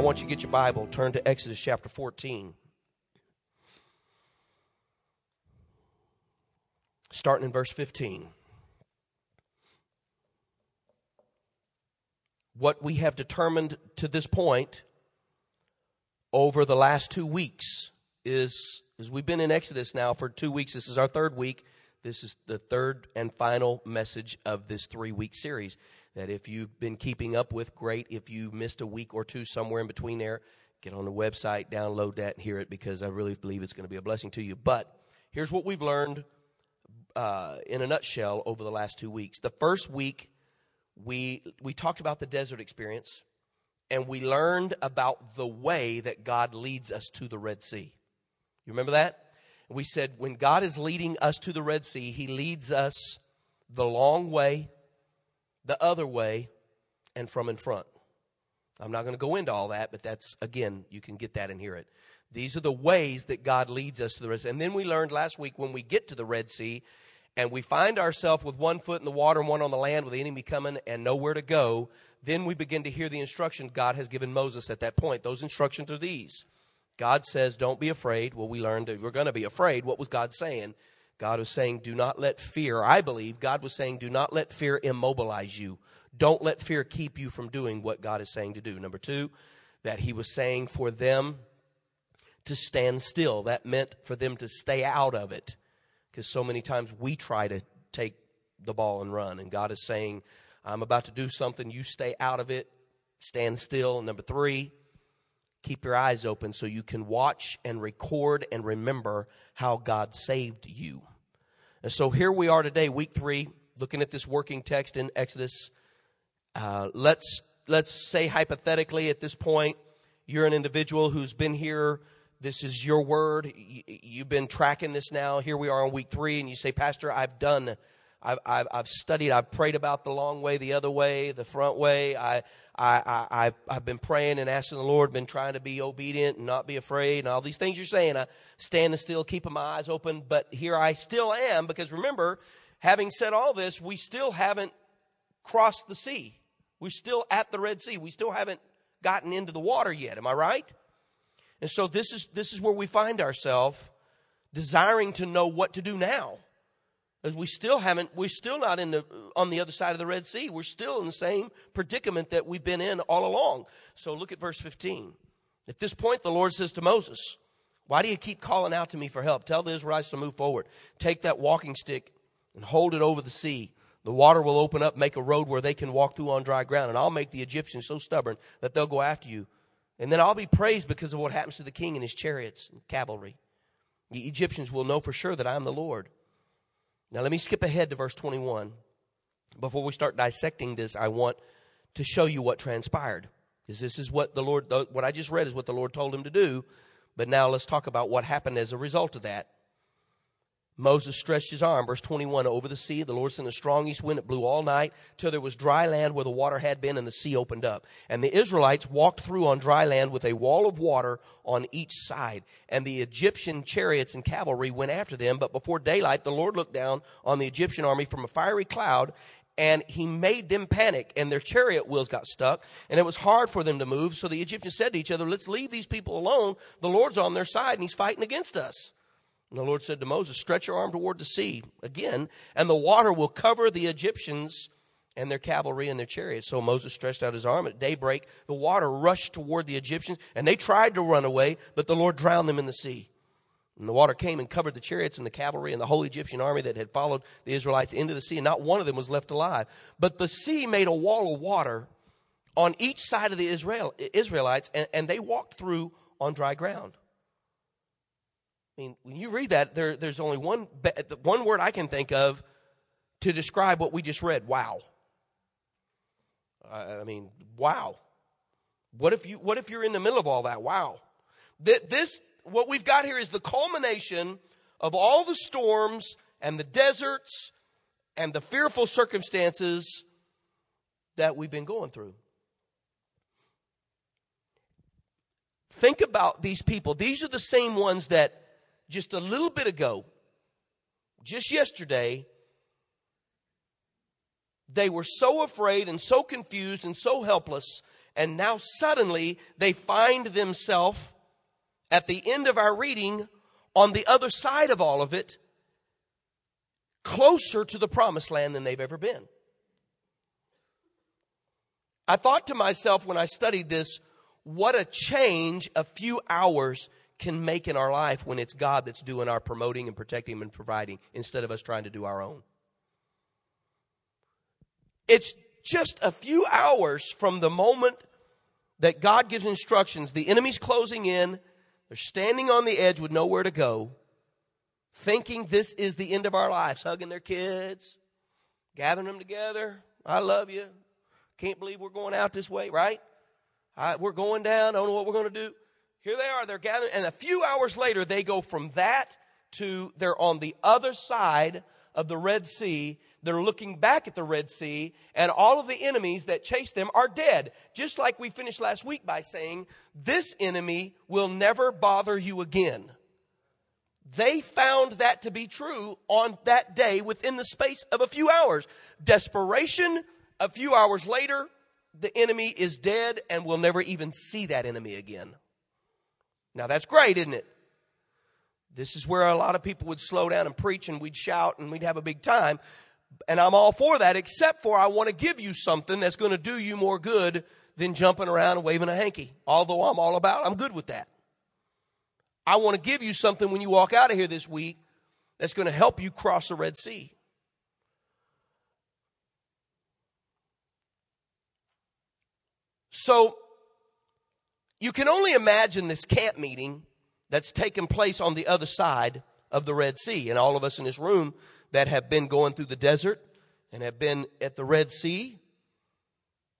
I want you to get your Bible, turn to Exodus chapter 14. Starting in verse 15. What we have determined to this point over the last two weeks is, is we've been in Exodus now for two weeks. This is our third week. This is the third and final message of this three week series. That if you've been keeping up with, great. If you missed a week or two somewhere in between there, get on the website, download that, and hear it because I really believe it's going to be a blessing to you. But here's what we've learned uh, in a nutshell over the last two weeks. The first week, we we talked about the desert experience, and we learned about the way that God leads us to the Red Sea. You remember that? We said when God is leading us to the Red Sea, He leads us the long way the other way, and from in front. I'm not going to go into all that, but that's, again, you can get that and hear it. These are the ways that God leads us to the Red Sea. And then we learned last week when we get to the Red Sea and we find ourselves with one foot in the water and one on the land with the enemy coming and nowhere to go, then we begin to hear the instruction God has given Moses at that point. Those instructions are these. God says, Don't be afraid. Well, we learned that we're going to be afraid. What was God saying? God was saying, do not let fear, I believe, God was saying, do not let fear immobilize you. Don't let fear keep you from doing what God is saying to do. Number two, that He was saying for them to stand still. That meant for them to stay out of it. Because so many times we try to take the ball and run. And God is saying, I'm about to do something. You stay out of it. Stand still. Number three, keep your eyes open so you can watch and record and remember how God saved you. And so here we are today, week three, looking at this working text in Exodus. Uh, let's let's say hypothetically at this point, you're an individual who's been here. This is your word. You've been tracking this now. Here we are on week three, and you say, Pastor, I've done I've, I've, I've, studied, I've prayed about the long way, the other way, the front way. I, I, I, have I've been praying and asking the Lord, been trying to be obedient and not be afraid and all these things you're saying. I standing still, keeping my eyes open, but here I still am because remember, having said all this, we still haven't crossed the sea. We're still at the Red Sea. We still haven't gotten into the water yet. Am I right? And so this is, this is where we find ourselves desiring to know what to do now. As we still haven't, we're still not in the, on the other side of the Red Sea. We're still in the same predicament that we've been in all along. So look at verse 15. At this point, the Lord says to Moses, Why do you keep calling out to me for help? Tell the Israelites to move forward. Take that walking stick and hold it over the sea. The water will open up, make a road where they can walk through on dry ground, and I'll make the Egyptians so stubborn that they'll go after you. And then I'll be praised because of what happens to the king and his chariots and cavalry. The Egyptians will know for sure that I am the Lord. Now, let me skip ahead to verse 21. Before we start dissecting this, I want to show you what transpired. Because this is what the Lord, what I just read is what the Lord told him to do. But now let's talk about what happened as a result of that. Moses stretched his arm, verse 21, over the sea. The Lord sent a strong east wind. It blew all night till there was dry land where the water had been and the sea opened up. And the Israelites walked through on dry land with a wall of water on each side. And the Egyptian chariots and cavalry went after them. But before daylight, the Lord looked down on the Egyptian army from a fiery cloud and he made them panic and their chariot wheels got stuck and it was hard for them to move. So the Egyptians said to each other, let's leave these people alone. The Lord's on their side and he's fighting against us. And the Lord said to Moses, Stretch your arm toward the sea again, and the water will cover the Egyptians and their cavalry and their chariots. So Moses stretched out his arm. At daybreak, the water rushed toward the Egyptians, and they tried to run away, but the Lord drowned them in the sea. And the water came and covered the chariots and the cavalry and the whole Egyptian army that had followed the Israelites into the sea, and not one of them was left alive. But the sea made a wall of water on each side of the Israel, Israelites, and, and they walked through on dry ground. I mean, when you read that, there, there's only one, one word I can think of to describe what we just read. Wow. I mean, wow. What if you, what if you're in the middle of all that? Wow. This, what we've got here is the culmination of all the storms and the deserts and the fearful circumstances that we've been going through. Think about these people. These are the same ones that just a little bit ago, just yesterday, they were so afraid and so confused and so helpless And now suddenly they find themselves at the end of our reading on the other side of all of it, closer to the promised land than they've ever been. I thought to myself when I studied this, what a change a few hours can make in our life when it's God that's doing our promoting and protecting and providing instead of us trying to do our own. It's just a few hours from the moment that God gives instructions. The enemy's closing in. They're standing on the edge with nowhere to go, thinking this is the end of our lives, hugging their kids, gathering them together. I love you. Can't believe we're going out this way, right? I, we're going down. I don't know what we're going to do. Here they are. They're gathering. And a few hours later, they go from that to they're on the other side of the Red Sea. They're looking back at the Red Sea, and all of the enemies that chased them are dead. Just like we finished last week by saying, this enemy will never bother you again. They found that to be true on that day within the space of a few hours. Desperation, a few hours later, the enemy is dead and we'll never even see that enemy again. Now that's great, isn't it? This is where a lot of people would slow down and preach and we'd shout and we'd have a big time. And I'm all for that, except for I want to give you something that's going to do you more good than jumping around and waving a hanky. Although I'm all about, I'm good with that. I want to give you something when you walk out of here this week that's going to help you cross the Red Sea. So you can only imagine this camp meeting that's taken place on the other side of the Red Sea. And all of us in this room that have been going through the desert and have been at the Red Sea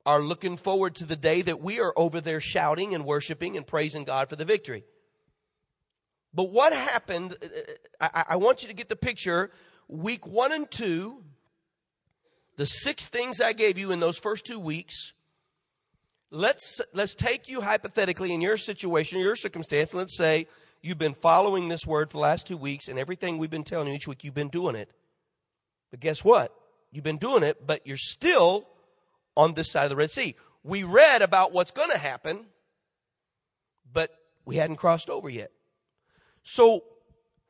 are looking forward to the day that we are over there shouting and worshiping and praising God for the victory. But what happened? Uh, uh, I, I want you to get the picture. Week one and two, the six things I gave you in those first two weeks let's let's take you hypothetically in your situation, your circumstance, let's say you've been following this word for the last two weeks, and everything we've been telling you each week, you've been doing it. But guess what? You've been doing it, but you're still on this side of the Red Sea. We read about what's going to happen, but we hadn't crossed over yet. So,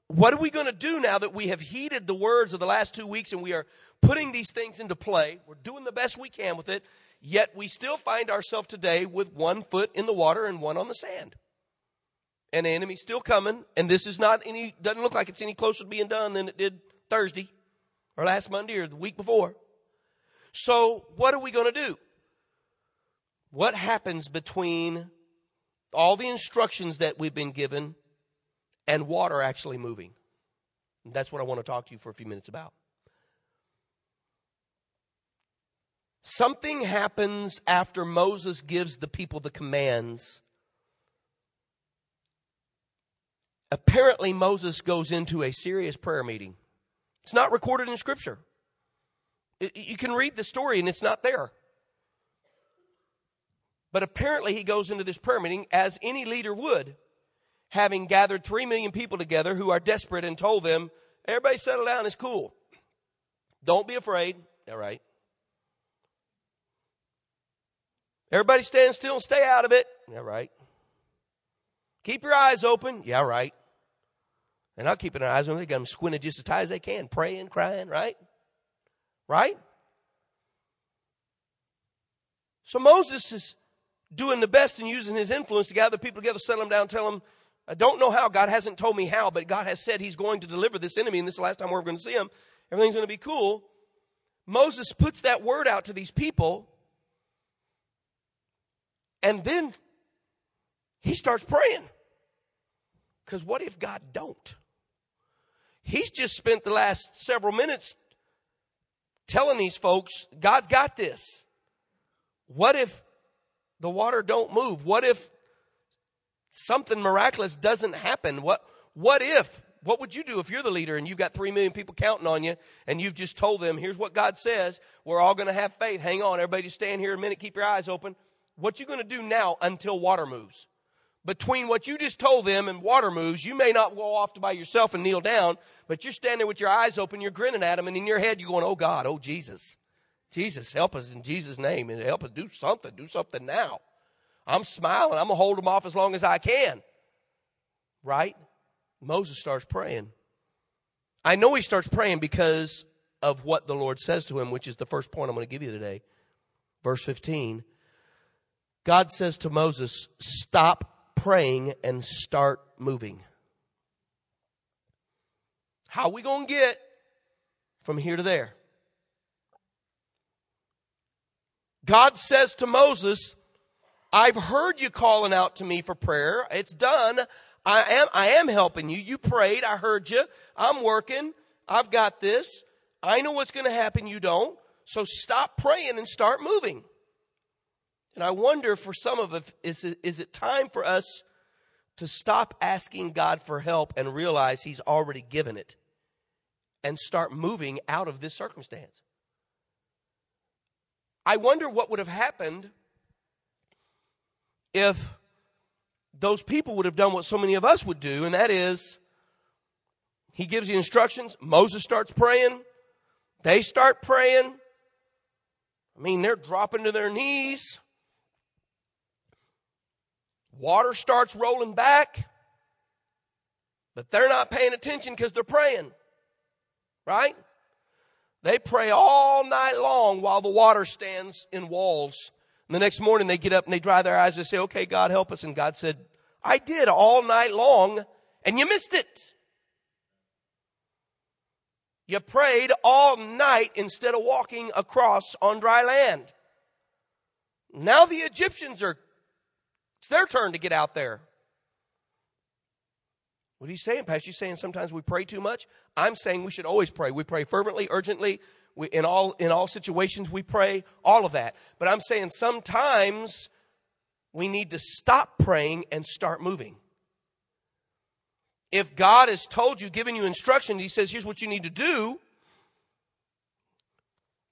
what are we going to do now that we have heeded the words of the last two weeks and we are putting these things into play? We're doing the best we can with it. Yet we still find ourselves today with one foot in the water and one on the sand. And the enemy's still coming, and this is not any, doesn't look like it's any closer to being done than it did Thursday or last Monday or the week before. So what are we going to do? What happens between all the instructions that we've been given and water actually moving? That's what I want to talk to you for a few minutes about. Something happens after Moses gives the people the commands. Apparently, Moses goes into a serious prayer meeting. It's not recorded in Scripture. you can read the story and it's not there. But apparently, he goes into this prayer meeting as any leader would, having gathered three million people together who are desperate and told them, Everybody settle down, it's cool. Don't be afraid. All right. Everybody stand still and stay out of it. Yeah, right. Keep your eyes open. Yeah, right. And I'll keep their eyes open. They got them squinted just as tight as they can, praying, crying, right? Right? So Moses is doing the best and using his influence to gather people together, settle them down, tell them, I don't know how. God hasn't told me how, but God has said he's going to deliver this enemy, and this is the last time we're going to see him. Everything's going to be cool. Moses puts that word out to these people, and then he starts praying. Because what if God don't? He's just spent the last several minutes telling these folks, God's got this. What if the water don't move? What if something miraculous doesn't happen? What, what if, what would you do if you're the leader and you've got three million people counting on you and you've just told them, here's what God says. We're all going to have faith. Hang on. Everybody just stand here a minute. Keep your eyes open what you going to do now until water moves. Between what you just told them and water moves, you may not go off by yourself and kneel down, but you're standing with your eyes open, you're grinning at them, and in your head you're going, oh God, oh Jesus. Jesus, help us in Jesus' name and help us do something. Do something now. I'm smiling. I'm going to hold them off as long as I can. Right? Moses starts praying. I know he starts praying because of what the Lord says to him, which is the first point I'm going to give you today. Verse 15. God says to Moses, Stop praying and start moving. How we going to get from here to there? God says to Moses, I've heard you calling out to me for prayer. It's done. I am, I am helping you. You prayed. I heard you. I'm working. I've got this. I know what's going to happen. You don't. So stop praying and start moving. And I wonder for some of us, is it, is it time for us to stop asking God for help and realize He's already given it and start moving out of this circumstance? I wonder what would have happened if those people would have done what so many of us would do, and that is, he gives the instructions, Moses starts praying, they start praying. I mean, they're dropping to their knees. Water starts rolling back, but they're not paying attention because they're praying. Right? They pray all night long while the water stands in walls. And the next morning they get up and they dry their eyes and say, okay, God help us. And God said, I did all night long and you missed it. You prayed all night instead of walking across on dry land. Now the Egyptians are, it's their turn to get out there. What are you saying, Pastor? You saying sometimes we pray too much? I'm saying we should always pray. We pray fervently, urgently. We, in all in all situations, we pray all of that. But I'm saying sometimes we need to stop praying and start moving. If God has told you, given you instruction, He says, "Here's what you need to do,"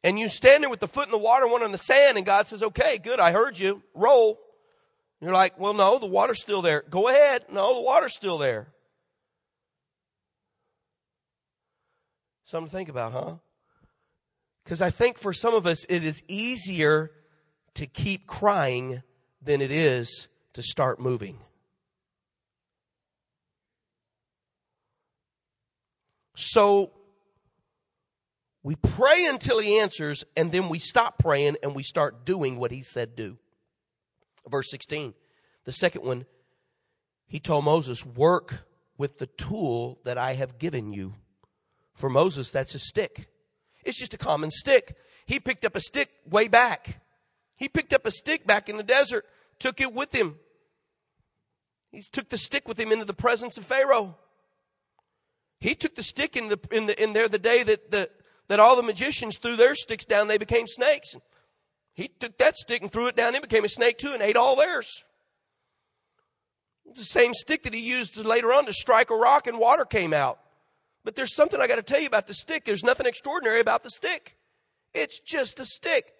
and you stand there with the foot in the water, one on the sand, and God says, "Okay, good, I heard you. Roll." You're like, "Well, no, the water's still there." Go ahead. No, the water's still there. Something to think about, huh? Because I think for some of us, it is easier to keep crying than it is to start moving. So we pray until he answers, and then we stop praying and we start doing what he said do. Verse 16, the second one, he told Moses, Work with the tool that I have given you. For Moses, that's a stick. It's just a common stick. He picked up a stick way back. He picked up a stick back in the desert, took it with him. He took the stick with him into the presence of Pharaoh. He took the stick in the in the in there the day that the that all the magicians threw their sticks down, they became snakes. He took that stick and threw it down, it became a snake too, and ate all theirs. The same stick that he used later on to strike a rock and water came out. But there's something I got to tell you about the stick. There's nothing extraordinary about the stick. It's just a stick.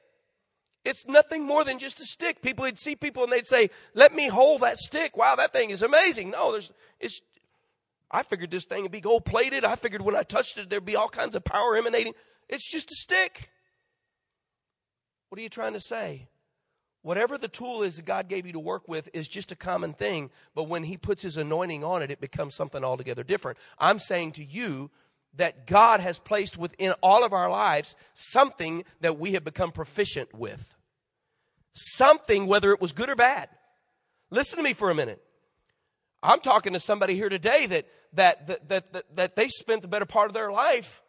It's nothing more than just a stick. People would see people and they'd say, "Let me hold that stick." Wow, that thing is amazing. No, there's it's. I figured this thing would be gold plated. I figured when I touched it, there'd be all kinds of power emanating. It's just a stick. What are you trying to say? Whatever the tool is that God gave you to work with is just a common thing, but when He puts His anointing on it, it becomes something altogether different. I'm saying to you that God has placed within all of our lives something that we have become proficient with. Something, whether it was good or bad. Listen to me for a minute. I'm talking to somebody here today that, that, that, that, that, they spent the better part of their life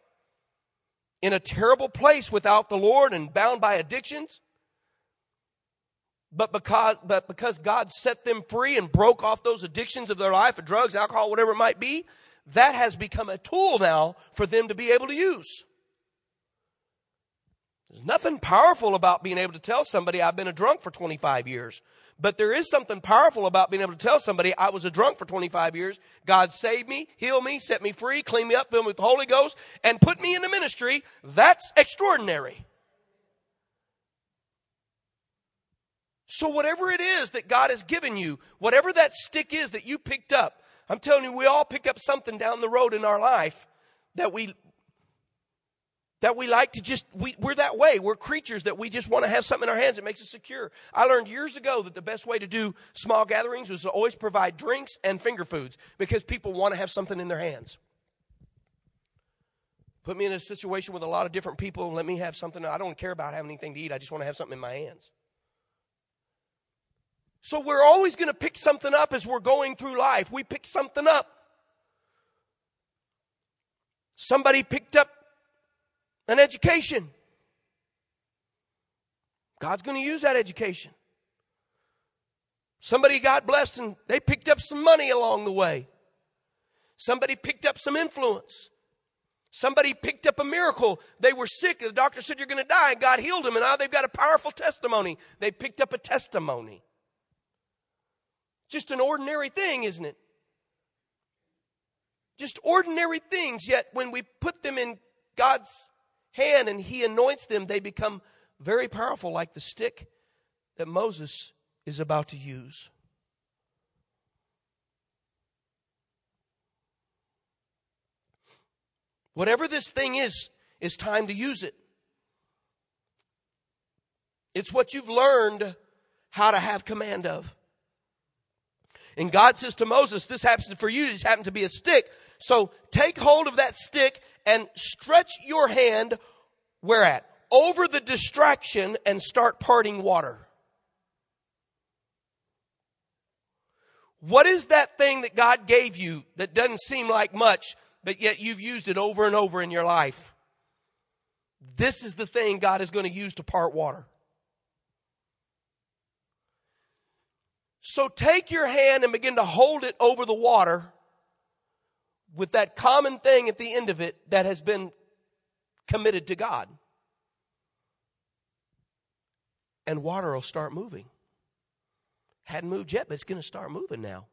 in a terrible place without the Lord and bound by addictions but because, but because God set them free and broke off those addictions of their life of drugs, alcohol, whatever it might be, that has become a tool now for them to be able to use. There's nothing powerful about being able to tell somebody I've been a drunk for 25 years. But there is something powerful about being able to tell somebody I was a drunk for 25 years. God saved me, healed me, set me free, cleaned me up, filled me with the Holy Ghost, and put me in the ministry. That's extraordinary. So, whatever it is that God has given you, whatever that stick is that you picked up, I'm telling you, we all pick up something down the road in our life that we that we like to just, we, we're that way. We're creatures that we just want to have something in our hands that makes us secure. I learned years ago that the best way to do small gatherings was to always provide drinks and finger foods because people want to have something in their hands. Put me in a situation with a lot of different people and let me have something. I don't care about having anything to eat. I just want to have something in my hands. So we're always going to pick something up as we're going through life. We pick something up. Somebody picked up an education. God's going to use that education. Somebody got blessed and they picked up some money along the way. Somebody picked up some influence. Somebody picked up a miracle. They were sick. The doctor said, You're going to die. And God healed them. And now they've got a powerful testimony. They picked up a testimony. Just an ordinary thing, isn't it? Just ordinary things. Yet when we put them in God's hand and he anoints them, they become very powerful, like the stick that Moses is about to use. Whatever this thing is, it's time to use it. It's what you've learned how to have command of. And God says to Moses, this happens for you, this happened to be a stick. So take hold of that stick and stretch your hand where at? Over the distraction and start parting water. What is that thing that God gave you that doesn't seem like much, but yet you've used it over and over in your life? This is the thing God is going to use to part water. So take your hand and begin to hold it over the water with that common thing at the end of it that has been committed to God. And water will start moving. Hadn't moved yet, but it's going to start moving now.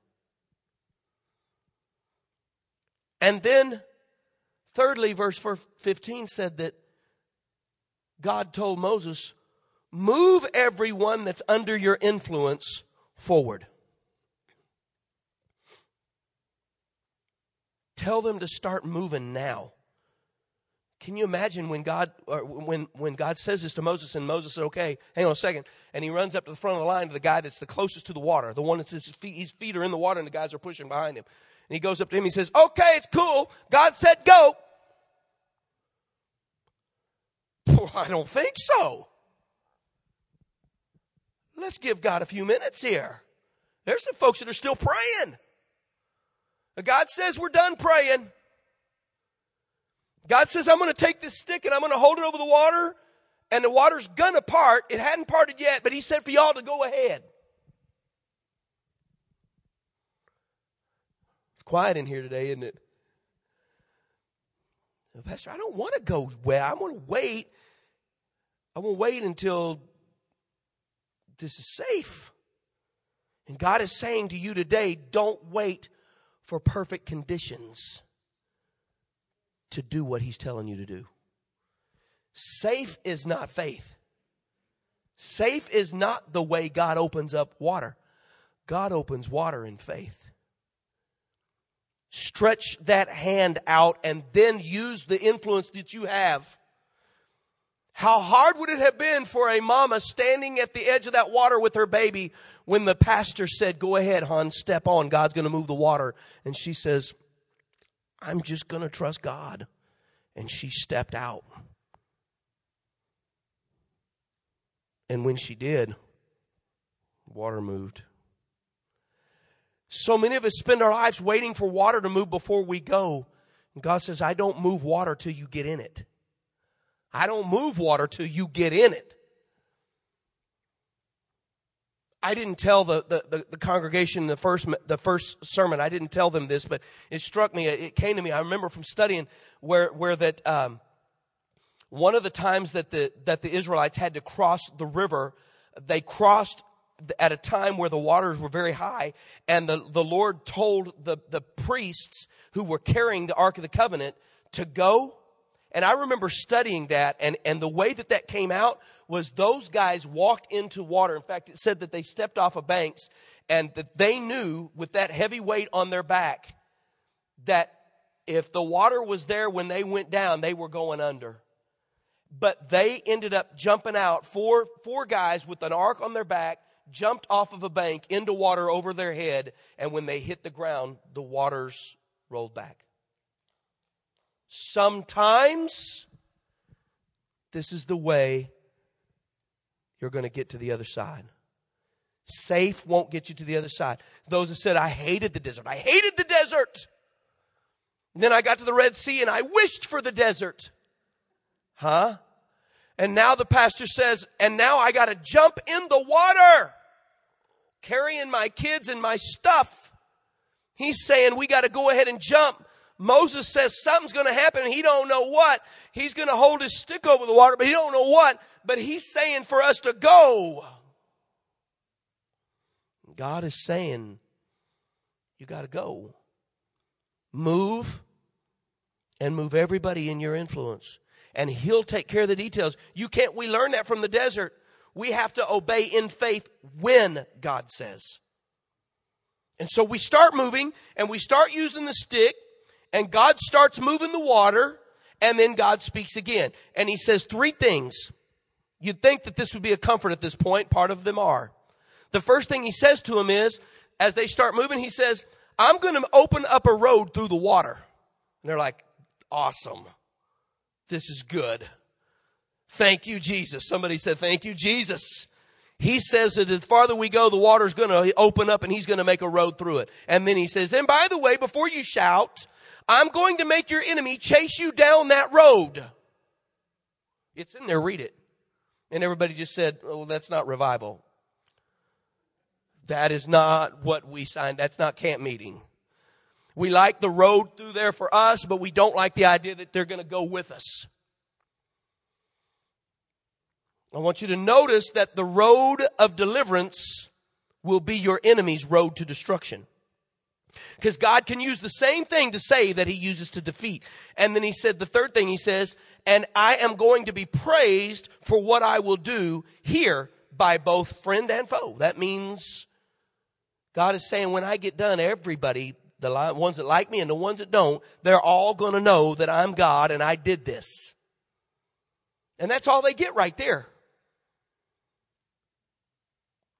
And then, thirdly, verse 15 said that God told Moses, Move everyone that's under your influence forward. Tell them to start moving now. Can you imagine when God when when God says this to Moses and Moses said, "Okay, hang on a second. and he runs up to the front of the line to the guy that's the closest to the water, the one that's his feet, his feet are in the water and the guys are pushing behind him. And he goes up to him. He says, "Okay, it's cool. God said go." Well, I don't think so. Let's give God a few minutes here. There's some folks that are still praying. God says we're done praying. God says, I'm going to take this stick and I'm going to hold it over the water, and the water's going to part. It hadn't parted yet, but He said for y'all to go ahead. It's quiet in here today, isn't it? Pastor, I don't want to go well. I want to wait. I want to wait until this is safe. And God is saying to you today, don't wait for perfect conditions to do what He's telling you to do. Safe is not faith. Safe is not the way God opens up water. God opens water in faith. Stretch that hand out and then use the influence that you have. How hard would it have been for a mama standing at the edge of that water with her baby when the pastor said, Go ahead, hon, step on. God's going to move the water. And she says, I'm just going to trust God. And she stepped out. And when she did, water moved. So many of us spend our lives waiting for water to move before we go. And God says, I don't move water till you get in it. I don't move water till you get in it. I didn't tell the, the, the, the, congregation the first, the first sermon, I didn't tell them this, but it struck me, it came to me. I remember from studying where, where that, um, one of the times that the, that the Israelites had to cross the river, they crossed at a time where the waters were very high, and the, the Lord told the, the priests who were carrying the Ark of the Covenant to go and I remember studying that, and, and the way that that came out was those guys walked into water. In fact, it said that they stepped off of banks, and that they knew with that heavy weight on their back that if the water was there when they went down, they were going under. but they ended up jumping out. Four, four guys with an ark on their back jumped off of a bank into water over their head, and when they hit the ground, the waters rolled back. Sometimes this is the way you're going to get to the other side. Safe won't get you to the other side. Those that said, I hated the desert. I hated the desert. And then I got to the Red Sea and I wished for the desert. Huh? And now the pastor says, and now I got to jump in the water, carrying my kids and my stuff. He's saying we got to go ahead and jump. Moses says something's going to happen and he don't know what. He's going to hold his stick over the water, but he don't know what. But he's saying for us to go. God is saying, you got to go. Move and move everybody in your influence. And he'll take care of the details. You can't, we learn that from the desert. We have to obey in faith when God says. And so we start moving and we start using the stick and God starts moving the water and then God speaks again. And he says three things. You'd think that this would be a comfort at this point. Part of them are. The first thing he says to them is, as they start moving, he says, I'm going to open up a road through the water. And they're like, awesome. This is good. Thank you, Jesus. Somebody said, thank you, Jesus. He says that the farther we go, the water's going to open up and he's going to make a road through it. And then he says, and by the way, before you shout, I'm going to make your enemy chase you down that road. It's in there, read it. And everybody just said, oh, that's not revival. That is not what we signed. That's not camp meeting. We like the road through there for us, but we don't like the idea that they're going to go with us. I want you to notice that the road of deliverance will be your enemy's road to destruction. Because God can use the same thing to say that he uses to defeat. And then he said the third thing he says, and I am going to be praised for what I will do here by both friend and foe. That means God is saying when I get done, everybody, the ones that like me and the ones that don't, they're all going to know that I'm God and I did this. And that's all they get right there.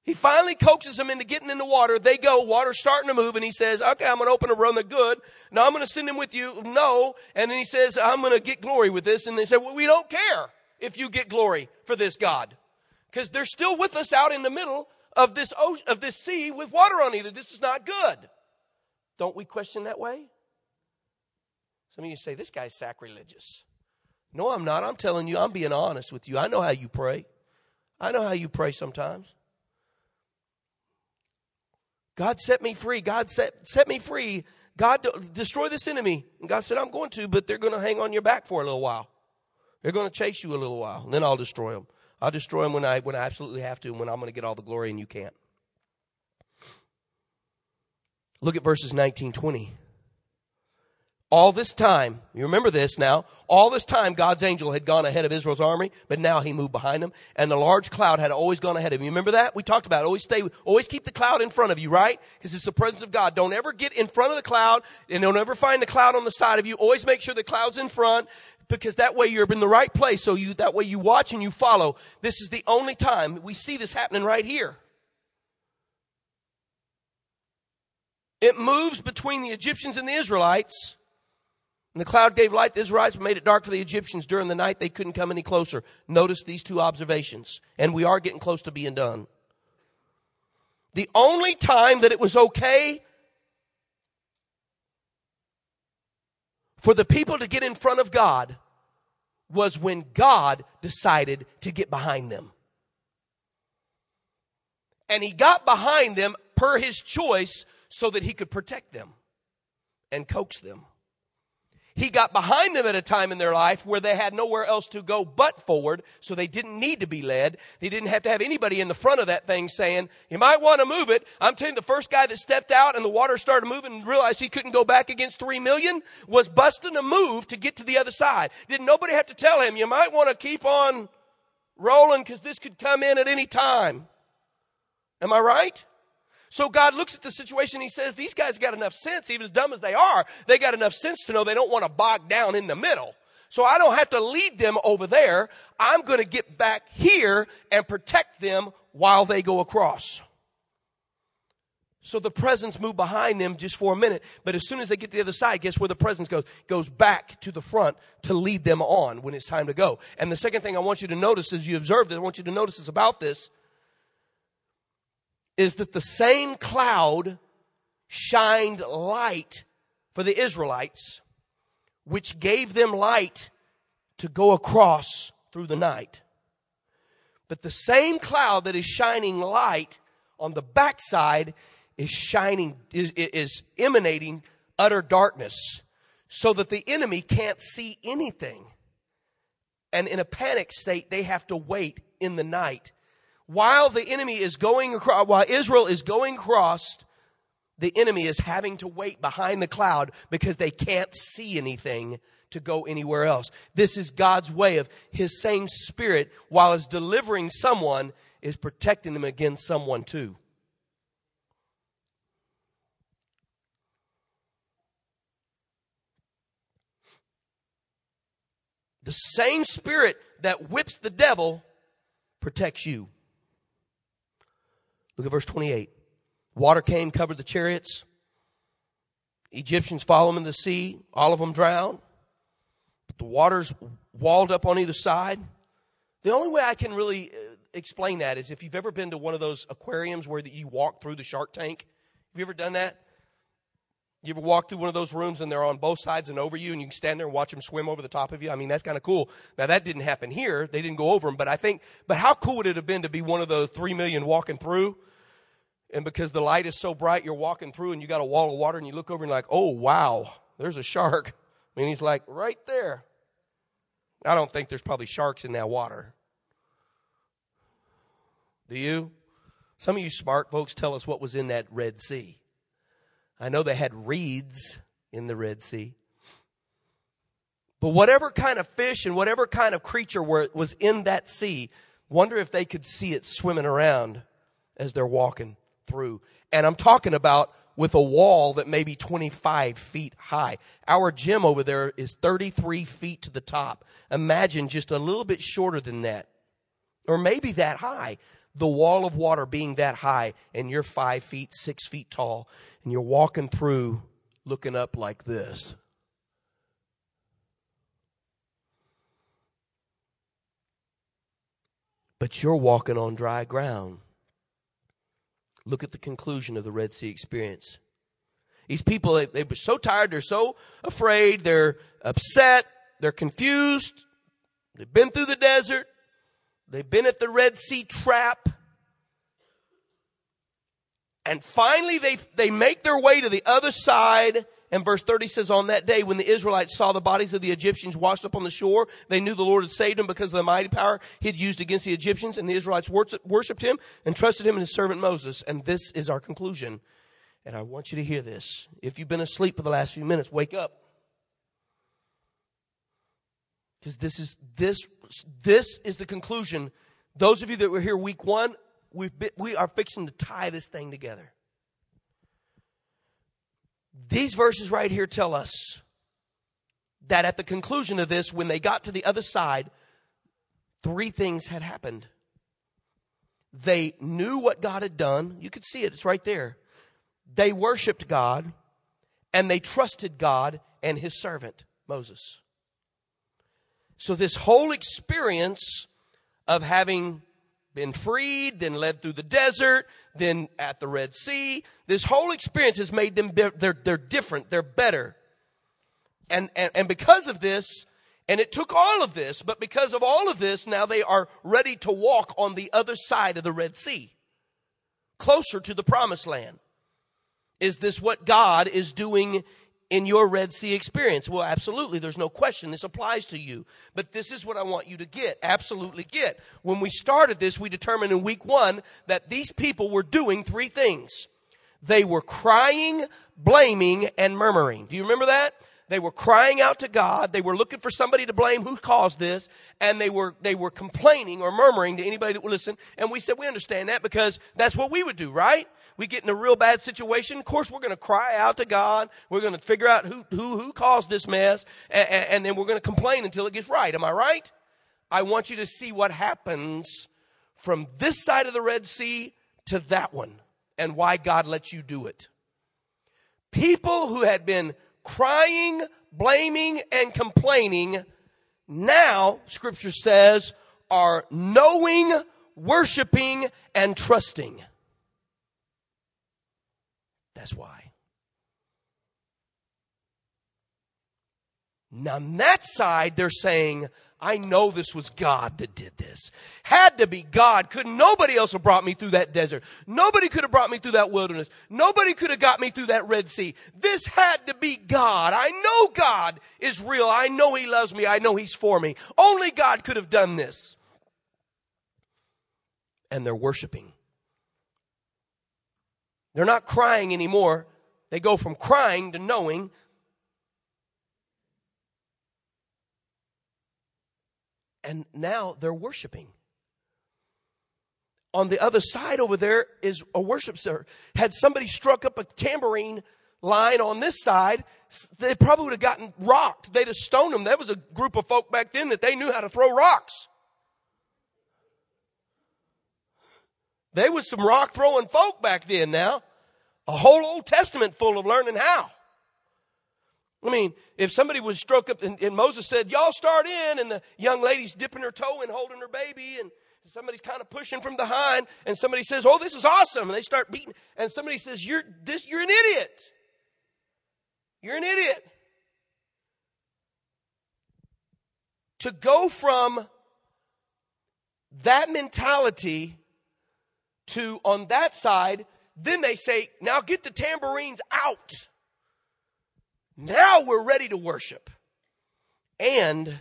He finally coaxes them into getting in the water. They go, water's starting to move, and he says, Okay, I'm going to open a road. They're good. Now I'm going to send him with you. No. And then he says, I'm going to get glory with this. And they say, Well, we don't care if you get glory for this God. Because they're still with us out in the middle of this ocean, of this sea with water on either. This is not good. Don't we question that way? Some of you say, This guy's sacrilegious. No, I'm not. I'm telling you, I'm being honest with you. I know how you pray. I know how you pray sometimes. God set me free. God set, set me free. God, destroy this enemy. And God said, I'm going to, but they're going to hang on your back for a little while. They're going to chase you a little while, and then I'll destroy them. I'll destroy them when I, when I absolutely have to and when I'm going to get all the glory and you can't. Look at verses 19, 20. All this time, you remember this now, all this time God's angel had gone ahead of Israel's army, but now he moved behind them, and the large cloud had always gone ahead of him. You remember that? We talked about it. Always stay, always keep the cloud in front of you, right? Because it's the presence of God. Don't ever get in front of the cloud, and don't ever find the cloud on the side of you. Always make sure the cloud's in front, because that way you're in the right place. So you, that way you watch and you follow. This is the only time we see this happening right here. It moves between the Egyptians and the Israelites. And the cloud gave light to Israelites, but made it dark for the Egyptians. During the night, they couldn't come any closer. Notice these two observations. And we are getting close to being done. The only time that it was okay for the people to get in front of God was when God decided to get behind them. And he got behind them per his choice so that he could protect them and coax them. He got behind them at a time in their life where they had nowhere else to go but forward, so they didn't need to be led. They didn't have to have anybody in the front of that thing saying, you might want to move it. I'm telling you, the first guy that stepped out and the water started moving and realized he couldn't go back against three million was busting a move to get to the other side. Didn't nobody have to tell him, you might want to keep on rolling because this could come in at any time. Am I right? So God looks at the situation he says, these guys got enough sense, even as dumb as they are, they got enough sense to know they don't want to bog down in the middle. So I don't have to lead them over there. I'm going to get back here and protect them while they go across. So the presence moved behind them just for a minute. But as soon as they get to the other side, guess where the presence goes? Goes back to the front to lead them on when it's time to go. And the second thing I want you to notice as you observe this, I want you to notice is about this, is that the same cloud shined light for the Israelites, which gave them light to go across through the night. But the same cloud that is shining light on the backside is shining, is, is emanating utter darkness so that the enemy can't see anything. And in a panic state, they have to wait in the night. While the enemy is going across, while Israel is going across, the enemy is having to wait behind the cloud because they can't see anything to go anywhere else. This is God's way of His same Spirit, while is delivering someone, is protecting them against someone too. The same spirit that whips the devil protects you. Look at verse 28. Water came, covered the chariots. Egyptians follow them in the sea. All of them drown. But the water's walled up on either side. The only way I can really uh, explain that is if you've ever been to one of those aquariums where you walk through the shark tank. Have you ever done that? You ever walk through one of those rooms and they're on both sides and over you and you can stand there and watch them swim over the top of you? I mean, that's kind of cool. Now that didn't happen here. They didn't go over them, but I think, but how cool would it have been to be one of those three million walking through? And because the light is so bright, you're walking through and you got a wall of water and you look over and you're like, oh wow, there's a shark. I mean, he's like right there. I don't think there's probably sharks in that water. Do you? Some of you smart folks tell us what was in that Red Sea. I know they had reeds in the Red Sea. But whatever kind of fish and whatever kind of creature were, was in that sea, wonder if they could see it swimming around as they're walking through. And I'm talking about with a wall that may be 25 feet high. Our gym over there is 33 feet to the top. Imagine just a little bit shorter than that, or maybe that high. The wall of water being that high, and you're five feet, six feet tall and you're walking through looking up like this. But you're walking on dry ground. Look at the conclusion of the Red Sea experience. These people, they, they were so tired, they're so afraid, they're upset, they're confused. They've been through the desert. They've been at the Red Sea trap. And finally they, they make their way to the other side. And verse 30 says, on that day when the Israelites saw the bodies of the Egyptians washed up on the shore, they knew the Lord had saved them because of the mighty power he had used against the Egyptians. And the Israelites worshiped him and trusted him and his servant Moses. And this is our conclusion. And I want you to hear this. If you've been asleep for the last few minutes, wake up. Because this is, this, this is the conclusion. Those of you that were here week one, we've we are fixing to tie this thing together. These verses right here tell us that at the conclusion of this, when they got to the other side, three things had happened. They knew what God had done. You could see it, it's right there. They worshiped God and they trusted God and his servant, Moses. So, this whole experience of having been freed, then led through the desert, then at the Red Sea. This whole experience has made them, they're, they're, different, they're better. And, and, and because of this, and it took all of this, but because of all of this, now they are ready to walk on the other side of the Red Sea, closer to the promised land. Is this what God is doing in your Red Sea experience? Well, absolutely. There's no question. This applies to you. But this is what I want you to get. Absolutely get. When we started this, we determined in week one that these people were doing three things. They were crying, blaming, and murmuring. Do you remember that? They were crying out to God. They were looking for somebody to blame who caused this. And they were, they were complaining or murmuring to anybody that would listen. And we said, we understand that because that's what we would do, right? we get in a real bad situation, of course we're going to cry out to God. We're going to figure out who, who, who caused this mess and, and then we're going to complain until it gets right. Am I right? I want you to see what happens from this side of the Red Sea to that one and why God lets you do it. People who had been crying, blaming, and complaining now, scripture says, are knowing, worshiping, and trusting. That's why. Now, on that side, they're saying, I know this was God that did this. Had to be God. Could nobody else have brought me through that desert? Nobody could have brought me through that wilderness. Nobody could have got me through that Red Sea. This had to be God. I know God is real. I know He loves me. I know He's for me. Only God could have done this. And they're worshiping. They're not crying anymore. They go from crying to knowing and now they're worshiping. On the other side over there is a worship center. Had somebody struck up a tambourine line on this side, they probably would have gotten rocked. They'd have stoned them. There was a group of folk back then that they knew how to throw rocks. They was some rock throwing folk back then now. A whole Old Testament full of learning how. I mean, if somebody would stroke up and, and, Moses said, y'all start in, and the young lady's dipping her toe and holding her baby, and somebody's kind of pushing from behind, and somebody says, oh, this is awesome, and they start beating, and somebody says, you're this, you're an idiot. You're an idiot. To go from that mentality to on that side, then they say, now get the tambourines out. Now we're ready to worship. And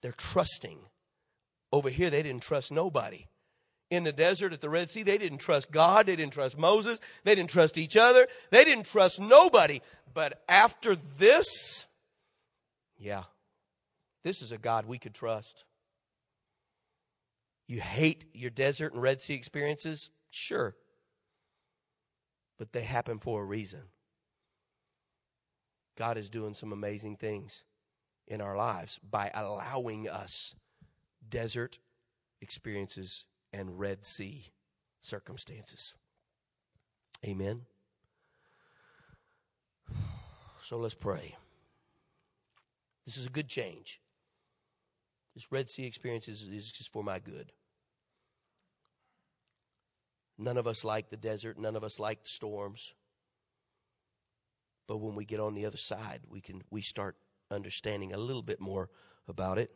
they're trusting. Over here, they didn't trust nobody. In the desert at the Red Sea, they didn't trust God. They didn't trust Moses. They didn't trust each other. They didn't trust nobody. But after this, yeah, this is a God we could trust. You hate your desert and Red Sea experiences? Sure. But they happen for a reason. God is doing some amazing things in our lives by allowing us desert experiences and Red Sea circumstances. Amen. So let's pray. This is a good change. This Red Sea experience is, is just for my good. None of us like the desert. None of us like the storms. But when we get on the other side, we can we start understanding a little bit more about it.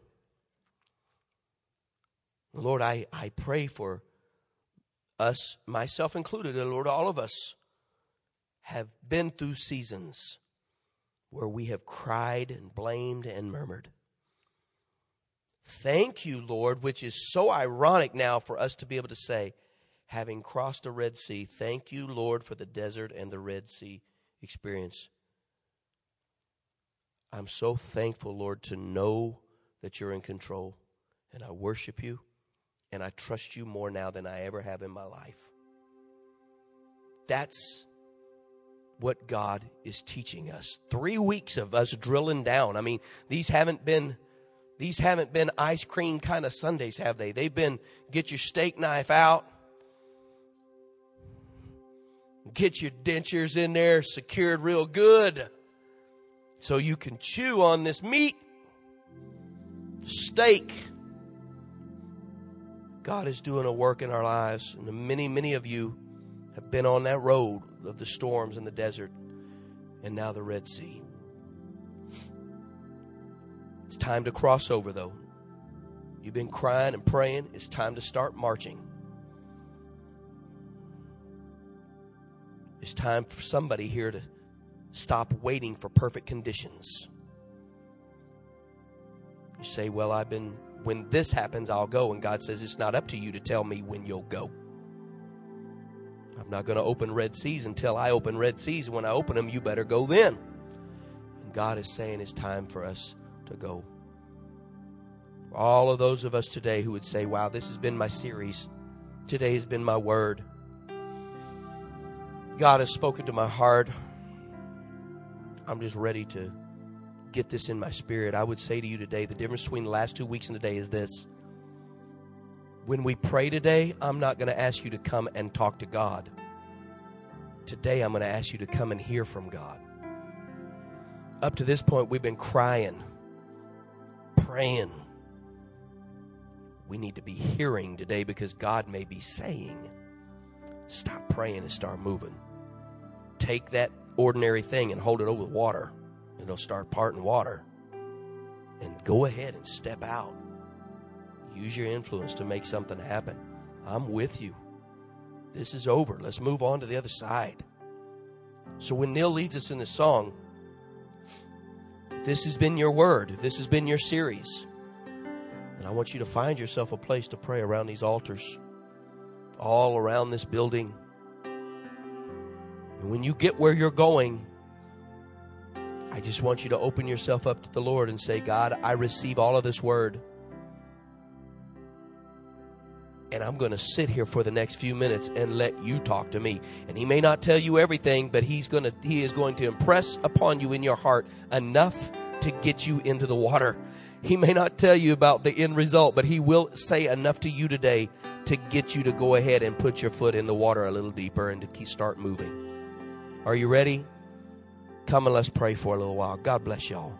Lord, I, I pray for us, myself included, Lord, all of us have been through seasons where we have cried and blamed and murmured. Thank you, Lord, which is so ironic now for us to be able to say, having crossed the Red Sea, thank you, Lord, for the desert and the Red Sea experience. I'm so thankful, Lord, to know that you're in control. And I worship you and I trust you more now than I ever have in my life. That's what God is teaching us. Three weeks of us drilling down. I mean, these haven't been these haven't been ice cream kind of Sundays, have they? They've been get your steak knife out, Get your dentures in there secured real good so you can chew on this meat, steak. God is doing a work in our lives. And many, many of you have been on that road of the storms in the desert and now the Red Sea. It's time to cross over, though. You've been crying and praying. It's time to start marching. It's time for somebody here to stop waiting for perfect conditions. You say, Well, I've been, when this happens, I'll go. And God says, It's not up to you to tell me when you'll go. I'm not going to open Red Seas until I open Red Seas. When I open them, you better go then. And God is saying it's time for us to go. all of those of us today who would say, Wow, this has been my series. Today has been my word. God has spoken to my heart. I'm just ready to get this in my spirit. I would say to you today the difference between the last two weeks and today is this. When we pray today, I'm not going to ask you to come and talk to God. Today, I'm going to ask you to come and hear from God. Up to this point, we've been crying, praying. We need to be hearing today because God may be saying, stop praying and start moving. Take that ordinary thing and hold it over with water, it'll start parting water. And go ahead and step out. Use your influence to make something happen. I'm with you. This is over. Let's move on to the other side. So when Neil leads us in this song, this has been your word, this has been your series, and I want you to find yourself a place to pray around these altars, all around this building. And when you get where you're going, I just want you to open yourself up to the Lord and say, God, I receive all of this word. And I'm going to sit here for the next few minutes and let you talk to me. And he may not tell you everything, but he's going to he is going to impress upon you in your heart enough to get you into the water. He may not tell you about the end result, but he will say enough to you today to get you to go ahead and put your foot in the water a little deeper and to start moving. Are you ready? Come and let's pray for a little while. God bless y'all.